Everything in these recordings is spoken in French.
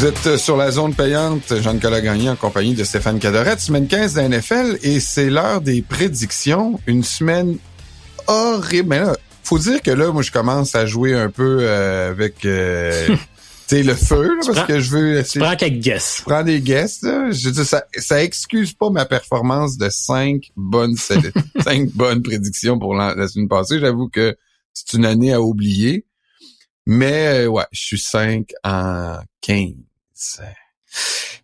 Vous êtes euh, sur la zone payante, Jean-Nicolas Gagné en compagnie de Stéphane Cadorette, semaine 15 de la NFL et c'est l'heure des prédictions. Une semaine horrible. Mais là, faut dire que là, moi, je commence à jouer un peu euh, avec euh, le feu, là, parce prends- que je veux... Tu prends quelques guesses. Je prends des guests, là. Je veux dire, ça, ça excuse pas ma performance de cinq bonnes, cinq bonnes prédictions pour la, la semaine passée. J'avoue que c'est une année à oublier. Mais, euh, ouais, je suis 5 en 15.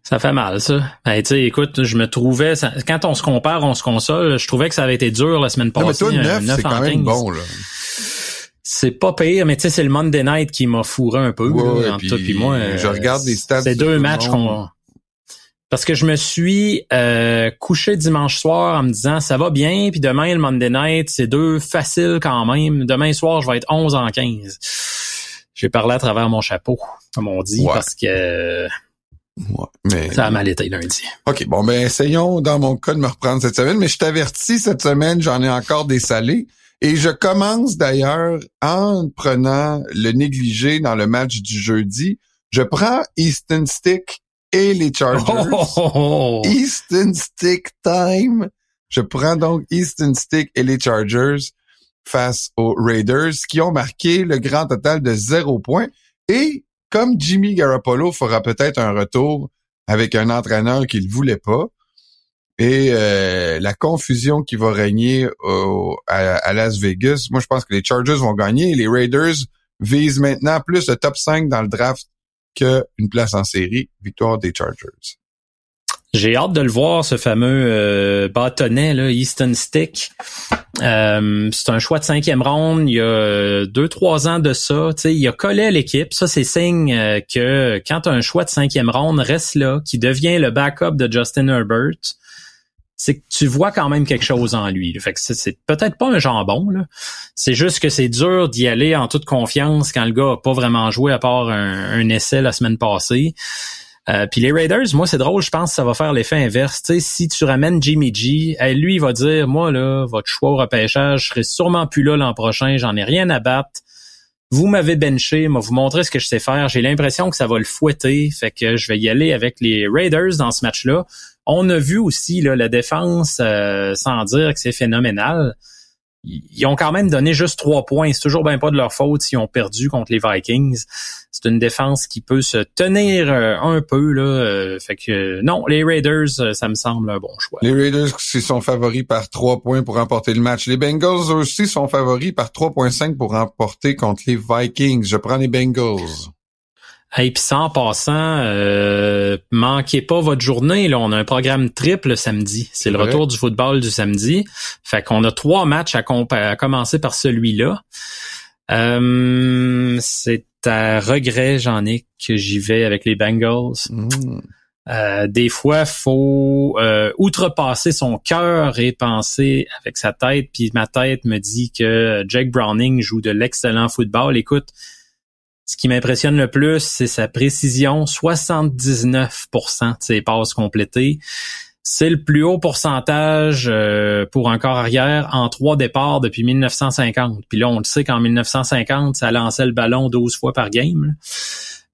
Ça fait mal, ça. Ben, tu sais, écoute, je me trouvais, ça- quand on se compare, on se console, je trouvais que ça avait été dur la semaine Non, mais passée. toi, un 9, neuf c'est quand même 15. bon, là. C'est pas pire, mais tu sais, c'est le Monday Night qui m'a fourré un peu, Ouais, là, entre puis toi puis moi. je euh, regarde les stats C'est de deux matchs qu'on... Parce que je me suis euh, couché dimanche soir en me disant ça va bien, puis demain le Monday Night, c'est deux faciles quand même. Demain soir, je vais être 11 en 15. J'ai parlé à travers mon chapeau, comme on dit, Ouais. parce que Ouais, mais... ça a mal été lundi. OK, bon, ben essayons dans mon cas de me reprendre cette semaine, mais je t'avertis, cette semaine, j'en ai encore des salés. Et je commence d'ailleurs en prenant le négligé dans le match du jeudi. Je prends Easton Stick et les Chargers. Oh, oh, oh. Easton Stick time. Je prends donc Easton Stick et les Chargers face aux Raiders qui ont marqué le grand total de zéro point. Et comme Jimmy Garoppolo fera peut-être un retour avec un entraîneur qu'il voulait pas, et euh, la confusion qui va régner à Las Vegas, moi je pense que les Chargers vont gagner et les Raiders visent maintenant plus le top 5 dans le draft qu'une place en série. Victoire des Chargers. J'ai hâte de le voir, ce fameux euh, bâtonnet, là, Easton Stick. Euh, c'est un choix de cinquième ronde. Il y a euh, deux, trois ans de ça. Il a collé à l'équipe. Ça, c'est signe euh, que quand un choix de cinquième ronde reste là, qui devient le backup de Justin Herbert, c'est que tu vois quand même quelque chose en lui. Fait que c'est- peut-être pas un jambon, là. C'est juste que c'est dur d'y aller en toute confiance quand le gars a pas vraiment joué à part un essai la semaine passée. Euh, puis les Raiders, moi c'est drôle, je pense que ça va faire l'effet inverse. Tu sais, si tu ramènes Jimmy G, hey, lui il va dire, moi là, votre choix au repêchage, je serai sûrement plus là l'an prochain, j'en ai rien à battre. Vous m'avez benché, moi vous montrer ce que je sais faire. J'ai l'impression que ça va le fouetter, fait que je vais y aller avec les Raiders dans ce match-là. On a vu aussi la défense, euh, sans dire que c'est phénoménal. Ils ont quand même donné juste trois points. C'est toujours bien pas de leur faute s'ils ont perdu contre les Vikings. C'est une défense qui peut se tenir euh, un peu là. euh, fait que euh, non, les Raiders, ça me semble un bon choix. Les Raiders qui sont favoris par 3 points pour remporter le match. Les Bengals aussi sont favoris par 3.5 pour remporter contre les Vikings. Je prends les Bengals. Et puis ça en passant, euh, manquez pas votre journée. Là, on a un programme triple samedi. C'est le vrai. retour du football du samedi. Fait qu'on a trois matchs à, commencer par celui-là. Euh, c'est à regret, j'en ai que j'y vais avec les Bengals. Mm. Euh, des fois, faut euh, outrepasser son cœur et penser avec sa tête. Puis ma tête me dit que Jake Browning joue de l'excellent football. Écoute, ce qui m'impressionne le plus, c'est sa précision, 79% de ses passes complétées. C'est le plus haut pourcentage euh, pour un corps arrière en trois départs depuis 1950. Puis là, on le sait qu'en 1950, ça lançait le ballon 12 fois par game.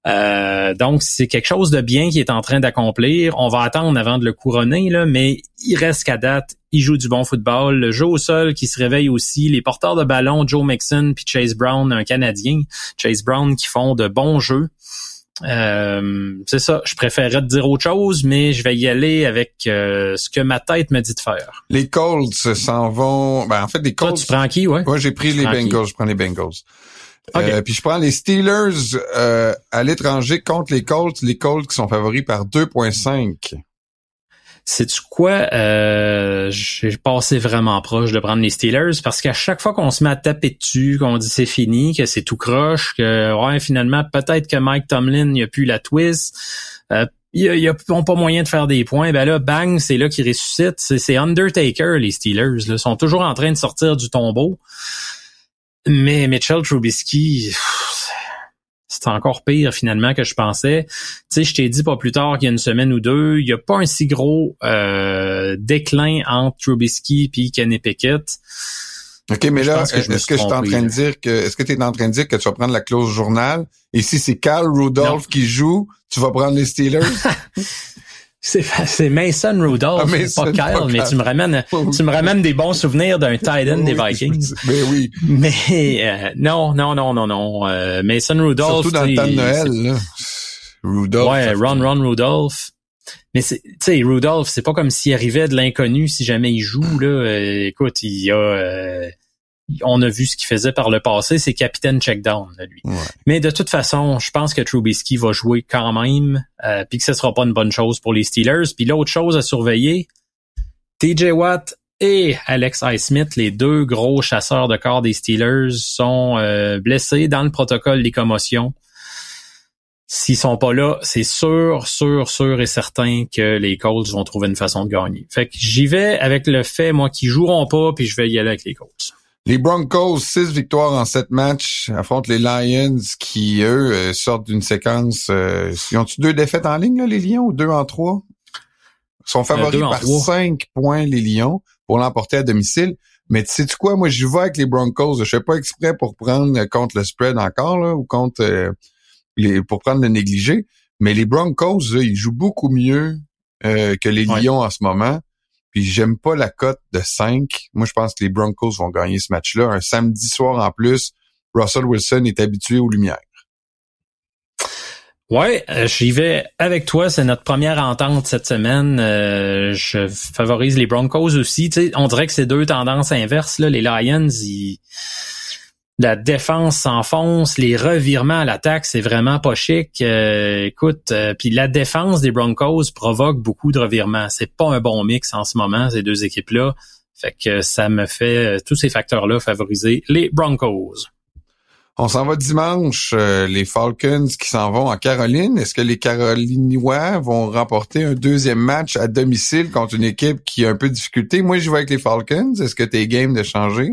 Euh, donc, c'est quelque chose de bien qui est en train d'accomplir. On va attendre avant de le couronner, là, mais il reste qu'à date, il joue du bon football. Le jeu au sol qui se réveille aussi. Les porteurs de ballon, Joe Mixon puis Chase Brown, un Canadien. Chase Brown qui font de bons jeux. Euh, c'est ça. Je préférerais te dire autre chose, mais je vais y aller avec euh, ce que ma tête me dit de faire. Les Colts s'en vont. Ben, en fait, les Toi, Colts. tu prends qui, ouais? Moi, j'ai pris les qui? Bengals. Je prends les Bengals. Euh, puis je prends les Steelers euh, à l'étranger contre les Colts. Les Colts qui sont favoris par 2.5. Sais-tu quoi? Euh, j'ai passé vraiment proche de prendre les Steelers parce qu'à chaque fois qu'on se met à taper dessus, qu'on dit c'est fini, que c'est tout croche, que ouais, finalement, peut-être que Mike Tomlin, il a plus la twist, euh, ils ont pas moyen de faire des points, ben là, bang, c'est là qu'ils ressuscitent. C'est, c'est Undertaker, les Steelers. Là. Ils sont toujours en train de sortir du tombeau. Mais Mitchell Trubisky, c'est encore pire finalement que je pensais. Tu sais, je t'ai dit pas plus tard qu'il y a une semaine ou deux, il n'y a pas un si gros euh, déclin entre Trubisky et Kenny Pickett. OK, mais là, est-ce que je suis en train de dire que, est-ce que tu es en train de dire que tu vas prendre la clause journal? Et si c'est Cal Rudolph qui joue, tu vas prendre les Steelers? C'est Mason Rudolph, ah, pas Kyle, mais tu me ramènes, tu me ramènes des bons souvenirs d'un tight end des Vikings. Mais oui. Mais euh, non, non, non, non, non. Euh, Mason Rudolph. Surtout dans le temps de Noël, là. Rudolph. Ouais, Ron Ron Rudolph. Mais tu sais, Rudolph, c'est pas comme s'il arrivait de l'inconnu si jamais il joue là. Euh, écoute, il y a on a vu ce qu'il faisait par le passé, c'est capitaine checkdown, lui. Mais de toute façon, je pense que Trubisky va jouer quand même, euh, puis que ce sera pas une bonne chose pour les Steelers. Puis l'autre chose à surveiller, TJ Watt et Alex Highsmith, les deux gros chasseurs de corps des Steelers, sont euh, blessés dans le protocole des commotions. S'ils sont pas là, c'est sûr, sûr, sûr et certain que les Colts vont trouver une façon de gagner. Fait que j'y vais avec le fait, moi, qu'ils joueront pas, puis je vais y aller avec les Colts. Les Broncos, six victoires en sept matchs, affrontent les Lions qui, eux, euh, sortent d'une séquence. Euh, ils ont-tu deux défaites en ligne, les Lions, ou deux en trois? Ils sont favoris par cinq points, les Lions, pour l'emporter à domicile. Mais tu sais -tu quoi, moi, je vais avec les Broncos. Je fais pas exprès pour prendre contre le spread encore, là, ou contre euh, les, pour prendre le négligé. Mais les Broncos, ils jouent beaucoup mieux que les Lions en ce moment. Puis j'aime pas la cote de 5. Moi, je pense que les Broncos vont gagner ce match-là. Un samedi soir en plus, Russell Wilson est habitué aux lumières. Ouais, euh, j'y vais avec toi. C'est notre première entente cette semaine. Euh, je favorise les Broncos aussi. on dirait que c'est deux tendances inverses. Là. Les Lions, ils la défense s'enfonce, les revirements à l'attaque, c'est vraiment pas chic. Euh, écoute, euh, puis la défense des Broncos provoque beaucoup de revirements. C'est pas un bon mix en ce moment ces deux équipes-là. Fait que ça me fait euh, tous ces facteurs-là favoriser les Broncos. On s'en va dimanche, les Falcons qui s'en vont en Caroline. Est-ce que les Carolinois vont remporter un deuxième match à domicile contre une équipe qui a un peu de difficulté? Moi, je vais avec les Falcons. Est-ce que t'es game de changer?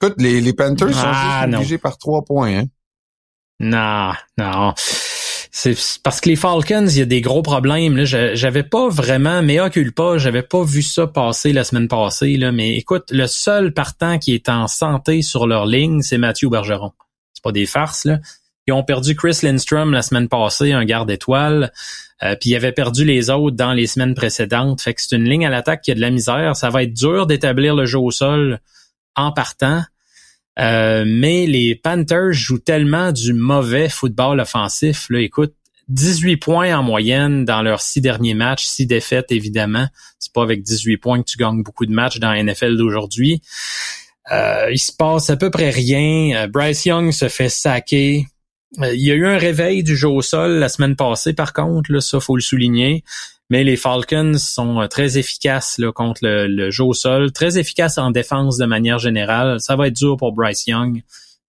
Écoute, les, les Panthers sont ah, obligés par trois points. Hein? Non, non. C'est parce que les Falcons, il y a des gros problèmes. Là. J'avais pas vraiment, mais pas, j'avais pas vu ça passer la semaine passée. Là. Mais écoute, le seul partant qui est en santé sur leur ligne, c'est Mathieu Bergeron. C'est pas des farces, là. Ils ont perdu Chris Lindstrom la semaine passée, un garde étoile. Euh, puis ils avaient perdu les autres dans les semaines précédentes. Fait que c'est une ligne à l'attaque qui a de la misère. Ça va être dur d'établir le jeu au sol en partant. Euh, mais les Panthers jouent tellement du mauvais football offensif. Là, écoute, 18 points en moyenne dans leurs six derniers matchs, six défaites évidemment. C'est pas avec 18 points que tu gagnes beaucoup de matchs dans la NFL d'aujourd'hui. Euh, il se passe à peu près rien. Euh, Bryce Young se fait saquer. Il y a eu un réveil du jeu au sol la semaine passée, par contre, là, ça faut le souligner. Mais les Falcons sont euh, très efficaces contre le, jeu au sol, très efficaces en défense de manière générale. Ça va être dur pour Bryce Young.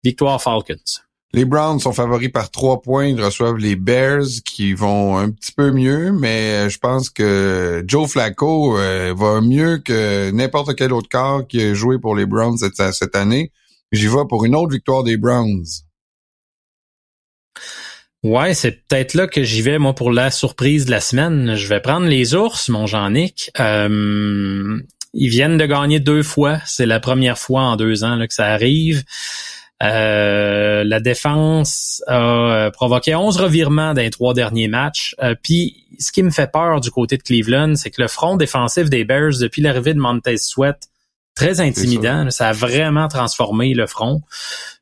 Victoire Falcons. Les Browns sont favoris par trois points. Ils reçoivent les Bears qui vont un petit peu mieux, mais euh, je pense que Joe Flacco euh, va mieux que n'importe quel autre corps qui a joué pour les Browns cette, cette année. J'y vais pour une autre victoire des Browns. Ouais, c'est peut-être là que j'y vais, moi, pour la surprise de la semaine. Je vais prendre les ours, mon Jean-Nic. Euh, ils viennent de gagner deux fois. C'est la première fois en deux ans là, que ça arrive. Euh, la défense a euh, provoqué 11 revirements dans les trois derniers matchs. Puis, ce qui me fait peur du côté de Cleveland, c'est que le front défensif des Bears, depuis l'arrivée de Montez Sweat, très intimidant. Ça a vraiment transformé le front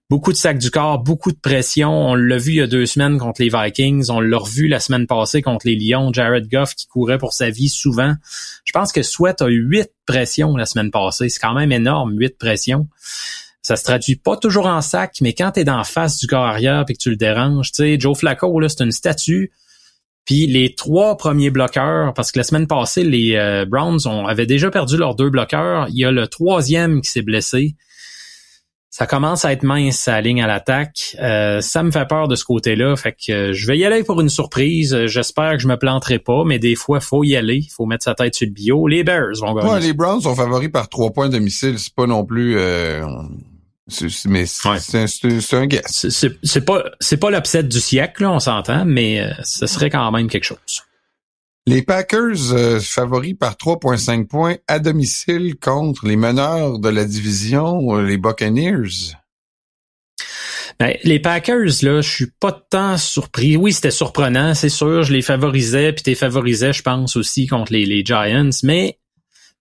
beaucoup de sacs du corps, beaucoup de pression. On l'a vu il y a deux semaines contre les Vikings. On l'a revu la semaine passée contre les Lions. Jared Goff qui courait pour sa vie souvent. Je pense que Sweat a eu huit pressions la semaine passée. C'est quand même énorme, huit pressions. Ça se traduit pas toujours en sac, mais quand tu es dans face du corps arrière et que tu le déranges, tu sais, Joe Flacco, là, c'est une statue. Puis les trois premiers bloqueurs, parce que la semaine passée, les euh, Browns ont, avaient déjà perdu leurs deux bloqueurs. Il y a le troisième qui s'est blessé ça commence à être mince sa ligne à l'attaque. Euh, ça me fait peur de ce côté-là. Fait que euh, je vais y aller pour une surprise. J'espère que je me planterai pas, mais des fois, faut y aller. Il faut mettre sa tête sur le bio. Les Bears vont gagner. Ouais, les Browns sont favoris par trois points de domicile. C'est pas non plus. Euh, mais c'est un guess. C'est pas c'est pas l'upset du siècle, on s'entend, mais ce serait quand même quelque chose. Les Packers euh, favoris par 3,5 points à domicile contre les meneurs de la division, les Buccaneers. Ben, les Packers, là, je suis pas tant surpris. Oui, c'était surprenant, c'est sûr. Je les favorisais, puis t'es favorisais, je pense, aussi contre les, Giants. Mais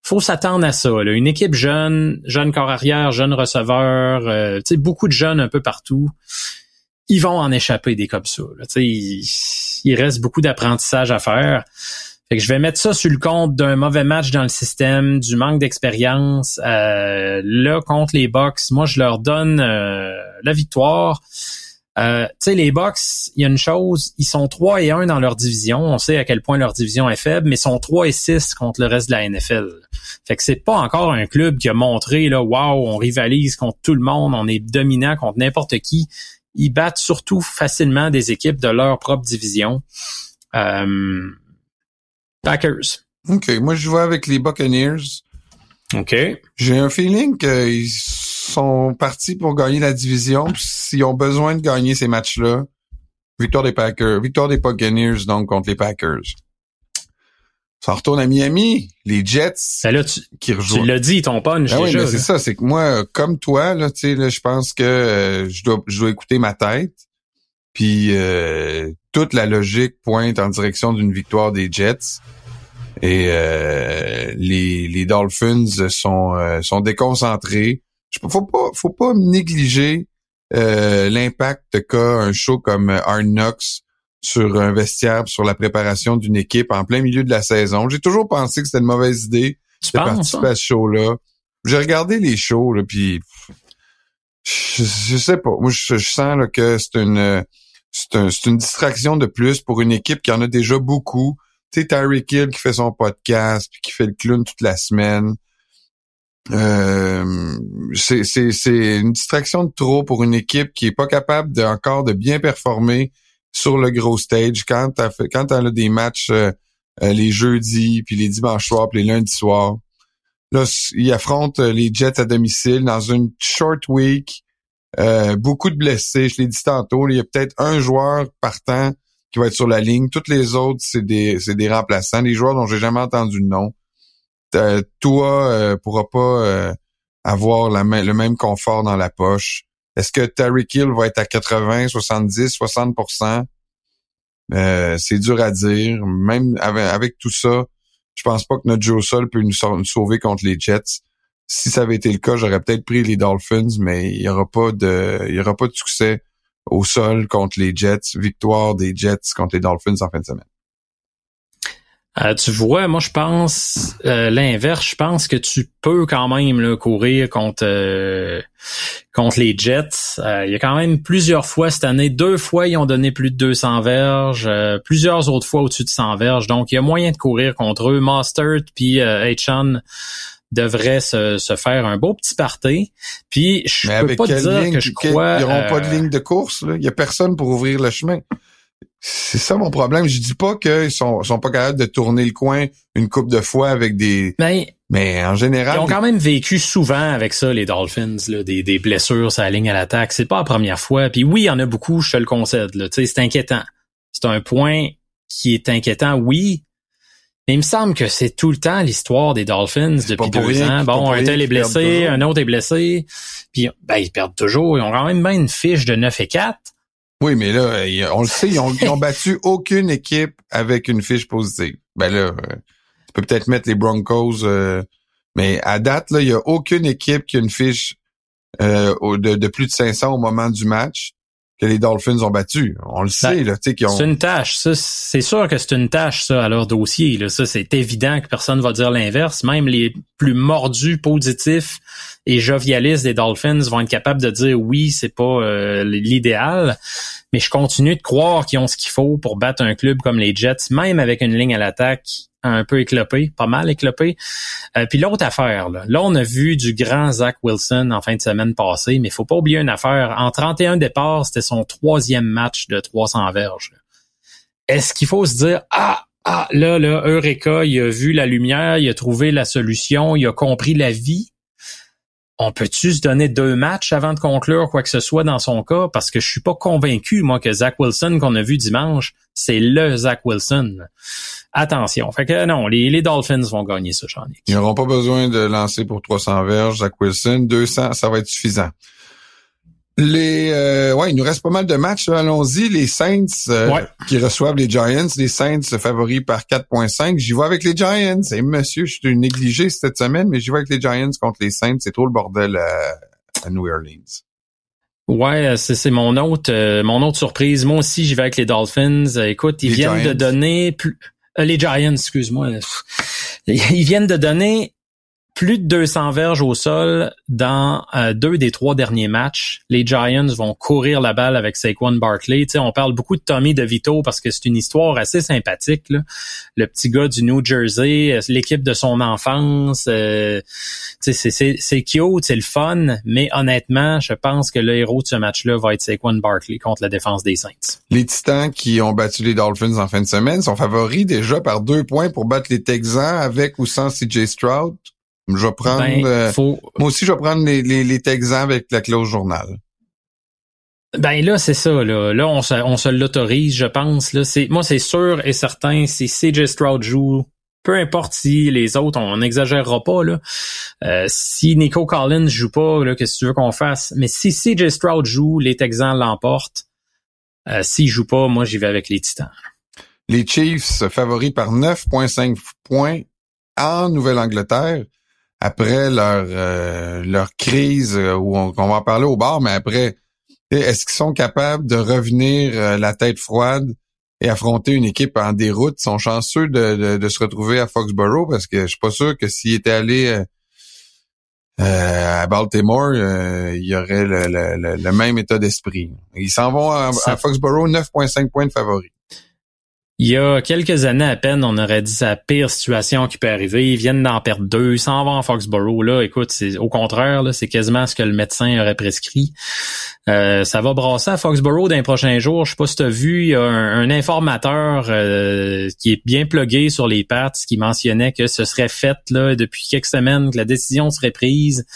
faut s'attendre à ça. Une équipe jeune, jeune corps arrière, jeune receveur, euh, beaucoup de jeunes un peu partout. Ils vont en échapper des comme ça. Il reste beaucoup d'apprentissage à faire. Fait que je vais mettre ça sur le compte d'un mauvais match dans le système, du manque d'expérience. Euh, là, contre les Bucks, moi, je leur donne euh, la victoire. Euh, tu sais, les Bucks, il y a une chose, ils sont 3 et 1 dans leur division. On sait à quel point leur division est faible, mais ils sont 3 et 6 contre le reste de la NFL. Fait que c'est pas encore un club qui a montré, là, wow, on rivalise contre tout le monde, on est dominant contre n'importe qui. Ils battent surtout facilement des équipes de leur propre division. Euh, Packers. OK, moi je vois avec les Buccaneers. OK. J'ai un feeling qu'ils sont partis pour gagner la division. S'ils ont besoin de gagner ces matchs-là, victoire des Packers, victoire des Buccaneers donc contre les Packers. Ça retourne à Miami, les Jets ben là, tu, qui rejoignent. Tu l'as dit, ton punch ben déjà. Oui, c'est ça, c'est que moi, comme toi, là, tu sais, là, je pense que euh, je dois, je dois écouter ma tête. Puis euh, toute la logique pointe en direction d'une victoire des Jets. Et euh, les, les Dolphins sont, euh, sont déconcentrés. Faut pas, faut pas négliger euh, l'impact qu'a un show comme Hard Knocks sur un vestiaire, sur la préparation d'une équipe en plein milieu de la saison. J'ai toujours pensé que c'était une mauvaise idée de participer à ce show-là. J'ai regardé les shows, là, puis je, sais pas. Moi, je, sens là, que c'est une c'est un, une distraction de plus pour une équipe qui en a déjà beaucoup sais, Tyreek Hill qui fait son podcast, puis qui fait le clown toute la semaine. Euh, c'est une distraction de trop pour une équipe qui est pas capable de, encore de bien performer sur le gros stage quand t'as fait quand a des matchs euh, euh, les jeudis puis les dimanches soirs puis les lundis soirs. Là, ils affrontent euh, les Jets à domicile dans une short week. beaucoup de blessés, je l'ai dit tantôt. Il y a peut-être un joueur partant qui va être sur la ligne. Toutes les autres, c'est des, c'est des remplaçants, des joueurs dont j'ai jamais entendu le nom. Euh, toi, pourras pas avoir le même confort dans la poche. Est-ce que Terry Hill va être à 80, 70, 60% C'est dur à dire. Même avec, tout ça, je pense pas que notre Joe Sol peut nous, sauver contre les Jets. Si ça avait été le cas, j'aurais peut-être pris les Dolphins, mais il y aura pas de, il y aura pas de succès au sol contre les Jets, victoire des Jets contre les Dolphins en fin de semaine. Euh, tu vois, moi je pense euh, l'inverse. Je pense que tu peux quand même là, courir contre euh, contre les Jets. il y a quand même plusieurs fois cette année, deux fois ils ont donné plus de 200 verges, plusieurs autres fois au-dessus de 100 verges. Donc il y a moyen de courir contre eux. Mustard puis Hachan devrait se, se, faire un beau petit party. Puis je ne peux pas dire que je crois... Ils n'auront pas de ligne de course. Il y a personne pour ouvrir le chemin. C'est ça mon problème. Je dis pas qu'ils sont, sont pas capables de tourner le coin une coupe de fois avec des. Ben, mais en général. Ils ont quand même vécu souvent avec ça, les Dolphins, là, des, des blessures sur la ligne à l'attaque. C'est pas la première fois. Puis oui, il y en a beaucoup, je te le concède. C'est inquiétant. C'est un point qui est inquiétant, oui, mais il me semble que c'est tout le temps l'histoire des Dolphins depuis deux ans. Bon, un tel est blessé, un autre est blessé. Puis ben, ils perdent toujours. Ils ont quand même bien une fiche de 9 et 4. Oui, mais là, on le sait, ils ont, battu aucune équipe avec une fiche positive. Ben là, euh, tu peux peut-être mettre les Broncos, euh, mais à date, là, il y a aucune équipe qui a une fiche euh, de, de, plus de 500 au moment du match que les Dolphins ont battu. On le sait, ben, là, tu sais, ont... C'est une tâche, ça. C'est sûr que c'est une tâche, ça, à leur dossier, là. Ça, c'est évident que personne va dire l'inverse. Même les plus mordus, positifs et jovialistes des Dolphins vont être capables de dire oui, c'est pas euh, l'idéal. Mais je continue de croire qu'ils ont ce qu'il faut pour battre un club comme les Jets, même avec une ligne à l'attaque un peu éclopé, pas mal éclopé. Euh, puis l'autre affaire, là, là, on a vu du grand Zach Wilson en fin de semaine passée, mais faut pas oublier une affaire. En 31 départs, c'était son troisième match de 300 verges. Est-ce qu'il faut se dire, ah, ah, là, là, Eureka, il a vu la lumière, il a trouvé la solution, il a compris la vie? On peut-tu se donner deux matchs avant de conclure quoi que ce soit dans son cas? Parce que je suis pas convaincu, moi, que Zach Wilson qu'on a vu dimanche, c'est le Zach Wilson. Attention. Fait que non, les, Dolphins vont gagner j'en ai. Ils n'auront pas besoin de lancer pour 300 verges, Zach Wilson. 200, ça va être suffisant. Les euh, ouais, il nous reste pas mal de matchs. Allons-y. Les Saints euh, qui reçoivent les Giants. Les Saints favoris par 4.5. J'y vais avec les Giants. Et monsieur, je suis négligé cette semaine, mais j'y vais avec les Giants contre les Saints. C'est trop le bordel à, New Orleans. Ouais, c'est mon autre euh, mon autre surprise. Moi aussi, j'y vais avec les Dolphins. Écoute, ils viennent de donner plus les Giants, excuse-moi. Ils viennent de donner plus de 200 verges au sol dans euh, deux des trois derniers matchs. Les Giants vont courir la balle avec Saquon Barkley. on parle beaucoup de Tommy DeVito parce que c'est une histoire assez sympathique. Le petit gars du New Jersey, euh, l'équipe de son enfance, euh, c'est cute, c'est le fun, mais honnêtement, je pense que le héros de ce match-là va être Saquon Barkley contre la défense des Saints. Les Titans qui ont battu les Dolphins en fin de semaine sont favoris déjà par deux points pour battre les Texans avec ou sans CJ Stroud. Je vais prendre. Ben, euh, moi aussi, je vais prendre les, les, Texans avec la clause journal. Ben là, c'est ça. Là, là on se, on se l'autorise, je pense. Là, c'est moi, c'est sûr et certain. Si CJ Stroud joue, peu importe si les autres, on n'exagérera pas là. Euh, si Nico Collins joue pas, là, qu'est-ce que tu veux qu'on fasse? Mais si CJ Stroud joue, les Texans l'emportent. Euh, S'il joue pas, moi, j'y vais avec les Titans. Les Chiefs favoris par 9,5 points en Nouvelle-Angleterre après leur euh, leur crise euh, où on, va en parler au bar, mais après, est-ce qu'ils sont capables de revenir euh, la tête froide et affronter une équipe en déroute? Ils sont chanceux de, de, se retrouver à Foxborough parce que je suis pas sûr que s'ils étaient allés à Baltimore, il y aurait le, même état d'esprit. Ils s'en vont à, à Foxborough 9.5 points de favoris. Il y a quelques années à peine, on aurait dit la pire situation qui peut arriver. Ils viennent d'en perdre deux, ils s'en vont en Foxborough. Là, écoute, c'est au contraire, là, c'est quasiment ce que le médecin aurait prescrit. Euh, ça va brasser à Foxborough dans les prochains jours. Je sais pas si tu as vu, il y a un, informateur euh, qui est bien plugué sur les pattes qui mentionnait que ce serait fait là depuis quelques semaines, que la décision serait prise,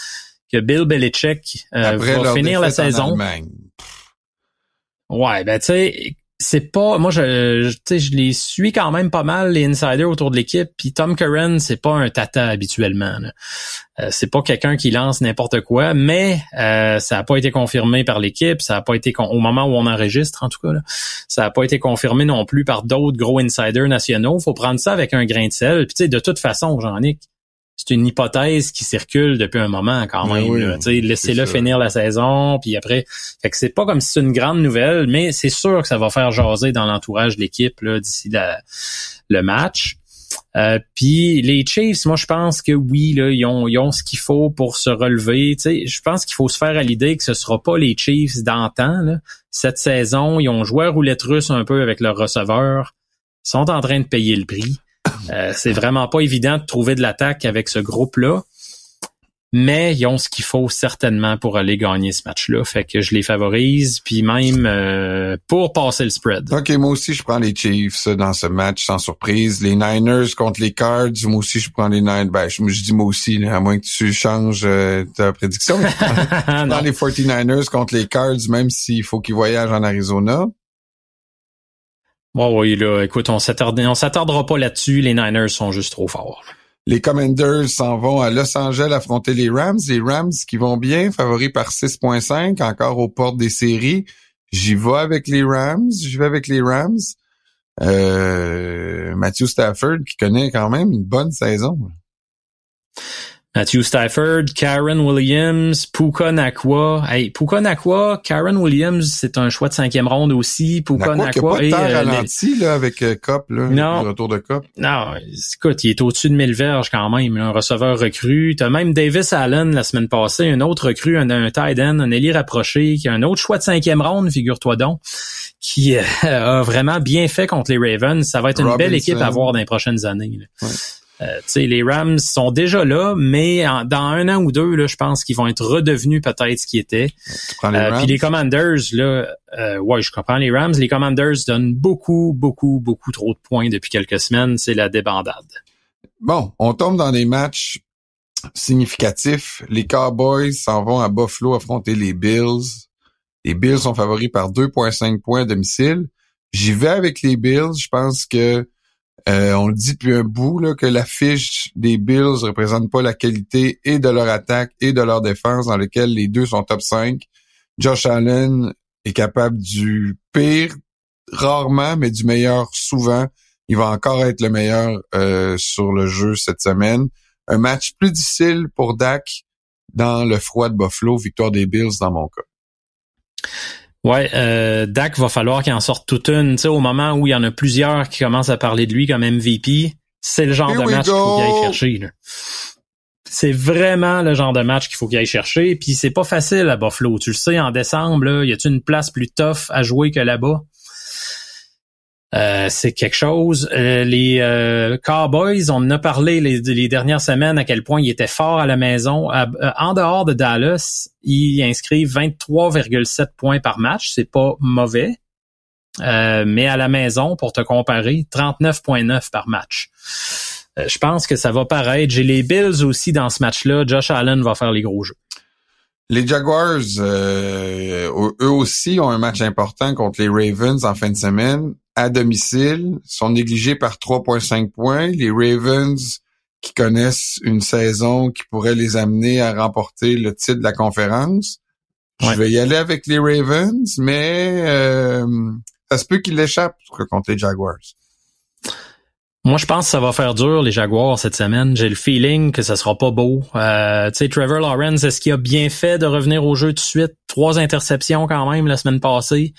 que Bill Belichick euh, va finir la saison. Ouais, ben tu sais, c'est pas moi je je, je les suis quand même pas mal les insiders autour de l'équipe puis Tom Curran c'est pas un tata habituellement euh, c'est pas quelqu'un qui lance n'importe quoi mais euh, ça a pas été confirmé par l'équipe ça a pas été au moment où on enregistre en tout cas ça a pas été confirmé non plus par d'autres gros insiders nationaux. Faut prendre ça avec un grain de sel puis de toute façon Jean-Nic c'est une hypothèse qui circule depuis un moment quand même. Laissez-le finir la saison, puis après, fait que c'est pas comme si c'est une grande nouvelle, mais c'est sûr que ça va faire jaser dans l'entourage de l'équipe d'ici le match. Euh, puis les Chiefs, moi je pense que oui, là, ils ont, ils ont ce qu'il faut pour se relever. je pense qu'il faut se faire à l'idée que ce sera pas les Chiefs d'antan. Cette saison, ils ont joué à roulette russe un peu avec leurs receveurs. Ils sont en train de payer le prix. Euh, c'est vraiment pas évident de trouver de l'attaque avec ce groupe-là. Mais ils ont ce qu'il faut certainement pour aller gagner ce match-là. Fait que je les favorise, puis même euh, pour passer le spread. OK, moi aussi, je prends les Chiefs dans ce match, sans surprise. Les Niners contre les Cards, moi aussi, je prends les Niners. Ben, je, dis moi aussi, à moins que tu changes euh, ta prédiction. dans les 49ers contre les Cards, même s'il faut qu'ils voyagent en Arizona. Bon, oui, là, écoute, on s'attardera pas là-dessus. Les Niners sont juste trop forts. Les Commanders s'en vont à Los Angeles affronter les Rams. Les Rams qui vont bien, favoris par 6.5, encore aux portes des séries. J'y vais avec les Rams. J'y vais avec les Rams. Euh, Matthew Stafford qui connaît quand même une bonne saison. Matthew Stafford, Karen Williams, Puka Nakwa. Hey, Puka Nakwa, Karen Williams, c'est un choix de cinquième ronde aussi. Puka Nakwa. Nakwa qui a pas de euh, ralenti, là, avec euh, Cop, là, non. le retour de Cop. Non, écoute, il est au-dessus de 1000 verges quand même, un receveur recru. T'as même Davis Allen la semaine passée, un autre recru, un, un tight end, un ailier rapproché, qui a un autre choix de cinquième ronde, figure-toi donc, qui euh, a vraiment bien fait contre les Ravens. Ça va être une belle équipe à voir dans les prochaines années. Là. Euh, les Rams sont déjà là, mais dans un an ou deux, là, je pense qu'ils vont être redevenus peut-être ce qu'ils étaient. Euh, puis les Commanders, là, euh, ouais, je comprends les Rams. Les Commanders donnent beaucoup, beaucoup, beaucoup trop de points depuis quelques semaines. C'est la débandade. Bon, on tombe dans des matchs significatif. Les Cowboys s'en vont à Buffalo affronter les Bills. Les Bills sont favoris par 2,5 points à domicile. J'y vais avec les Bills. Je pense que euh, on le dit depuis un bout que la fiche des Bills représente pas la qualité et de leur attaque et de leur défense dans lequel les deux sont top 5. Josh Allen est capable du pire rarement, mais du meilleur souvent. Il va encore être le meilleur euh, sur le jeu cette semaine. Un match plus difficile pour Dak dans le froid de Buffalo, victoire des Bills dans mon cas. Ouais, euh, Dak va falloir qu'il en sorte toute une. Tu sais, au moment où il y en a plusieurs qui commencent à parler de lui comme MVP, c'est le genre de match qu'il faut qu'il aille chercher. C'est vraiment le genre de match qu'il faut qu'il aille chercher. Puis c'est pas facile à Buffalo. Tu le sais, en décembre, là, y a-t-il une place plus tough à jouer que là-bas? Euh, c'est quelque chose. Euh, les euh, Cowboys, on en a parlé les, dernières semaines à quel point ils étaient forts à la maison. en dehors de Dallas, ils inscrivent 23,7 points par match. C'est pas mauvais. mais à la maison, pour te comparer, 39,9 par match. je pense que ça va paraître. J'ai les Bills aussi dans ce match-là. Josh Allen va faire les gros jeux. Les Jaguars, eux aussi, ont un match important contre les Ravens en fin de semaine à domicile sont négligés par 3,5 points. Les Ravens qui connaissent une saison qui pourrait les amener à remporter le titre de la conférence. Je vais y aller avec les Ravens, mais euh, ça se peut qu'ils l'échappent contre les Jaguars. Moi, je pense que ça va faire dur les Jaguars cette semaine. J'ai le feeling que ça sera pas beau. Euh, tu sais, Trevor Lawrence, est-ce qu'il a bien fait de revenir au jeu tout de suite? Trois interceptions quand même la semaine passée.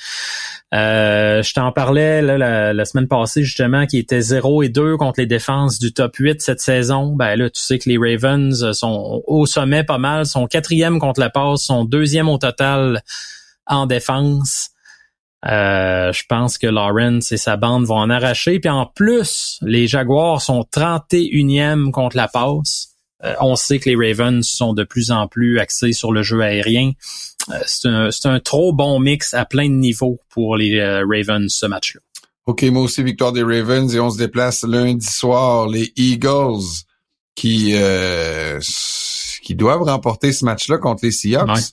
Euh, je t'en parlais la, semaine passée justement qui était 0 et 2 contre les défenses du top 8 cette saison. Ben là, tu sais que les Ravens sont au sommet pas mal, sont quatrième contre la passe, sont deuxième au total en défense. Euh, je pense que Lawrence et sa bande vont en arracher. Puis en plus, les Jaguars sont 31e contre la passe. Euh, on sait que les Ravens sont de plus en plus axés sur le jeu aérien. Euh, c'est un, un, trop bon mix à plein de niveaux pour les Ravens ce match-là. OK, moi aussi, victoire des Ravens et on se déplace lundi soir. Les Eagles qui, qui doivent remporter ce match-là contre les Seahawks.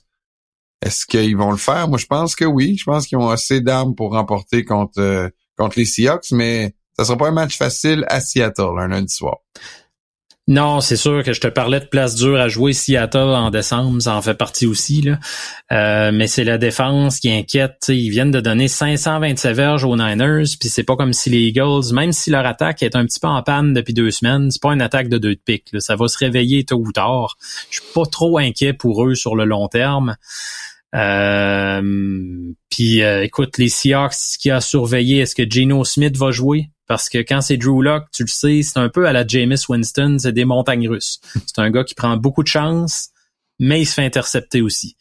Est-ce qu'ils vont le faire? Moi, je pense que oui. Je pense qu'ils ont assez d'armes pour remporter contre, euh, contre les Seahawks, mais ça sera pas un match facile à Seattle un lundi soir. Non, c'est sûr que je te parlais de place dure à jouer Seattle en décembre, ça en fait partie aussi. Là. Euh, mais c'est la défense qui inquiète. ils viennent de donner 527 verges aux Niners, puis c'est pas comme si les Eagles, même si leur attaque est un petit peu en panne depuis deux semaines, c'est pas une attaque de deux de pique. Ça va se réveiller tôt ou tard. Je suis pas trop inquiet pour eux sur le long terme. Euh, puis euh, écoute, les Seahawks, qui a surveillé, est-ce que Geno Smith va jouer? Parce que quand c'est Drew Lock, tu le sais, c'est un peu à la Jameis Winston, c'est des montagnes russes. C'est un gars qui prend beaucoup de chance, mais il se fait intercepter aussi.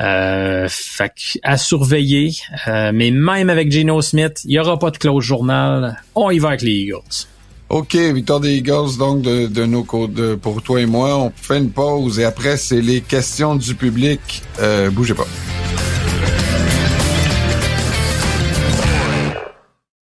Euh, fait à surveiller. Euh, mais même avec Geno Smith, il n'y aura pas de close journal. On y va avec les Eagles. OK, victoire des Eagles, donc, de, de nos de, pour toi et moi. On fait une pause et après, c'est les questions du public. Euh, bougez pas.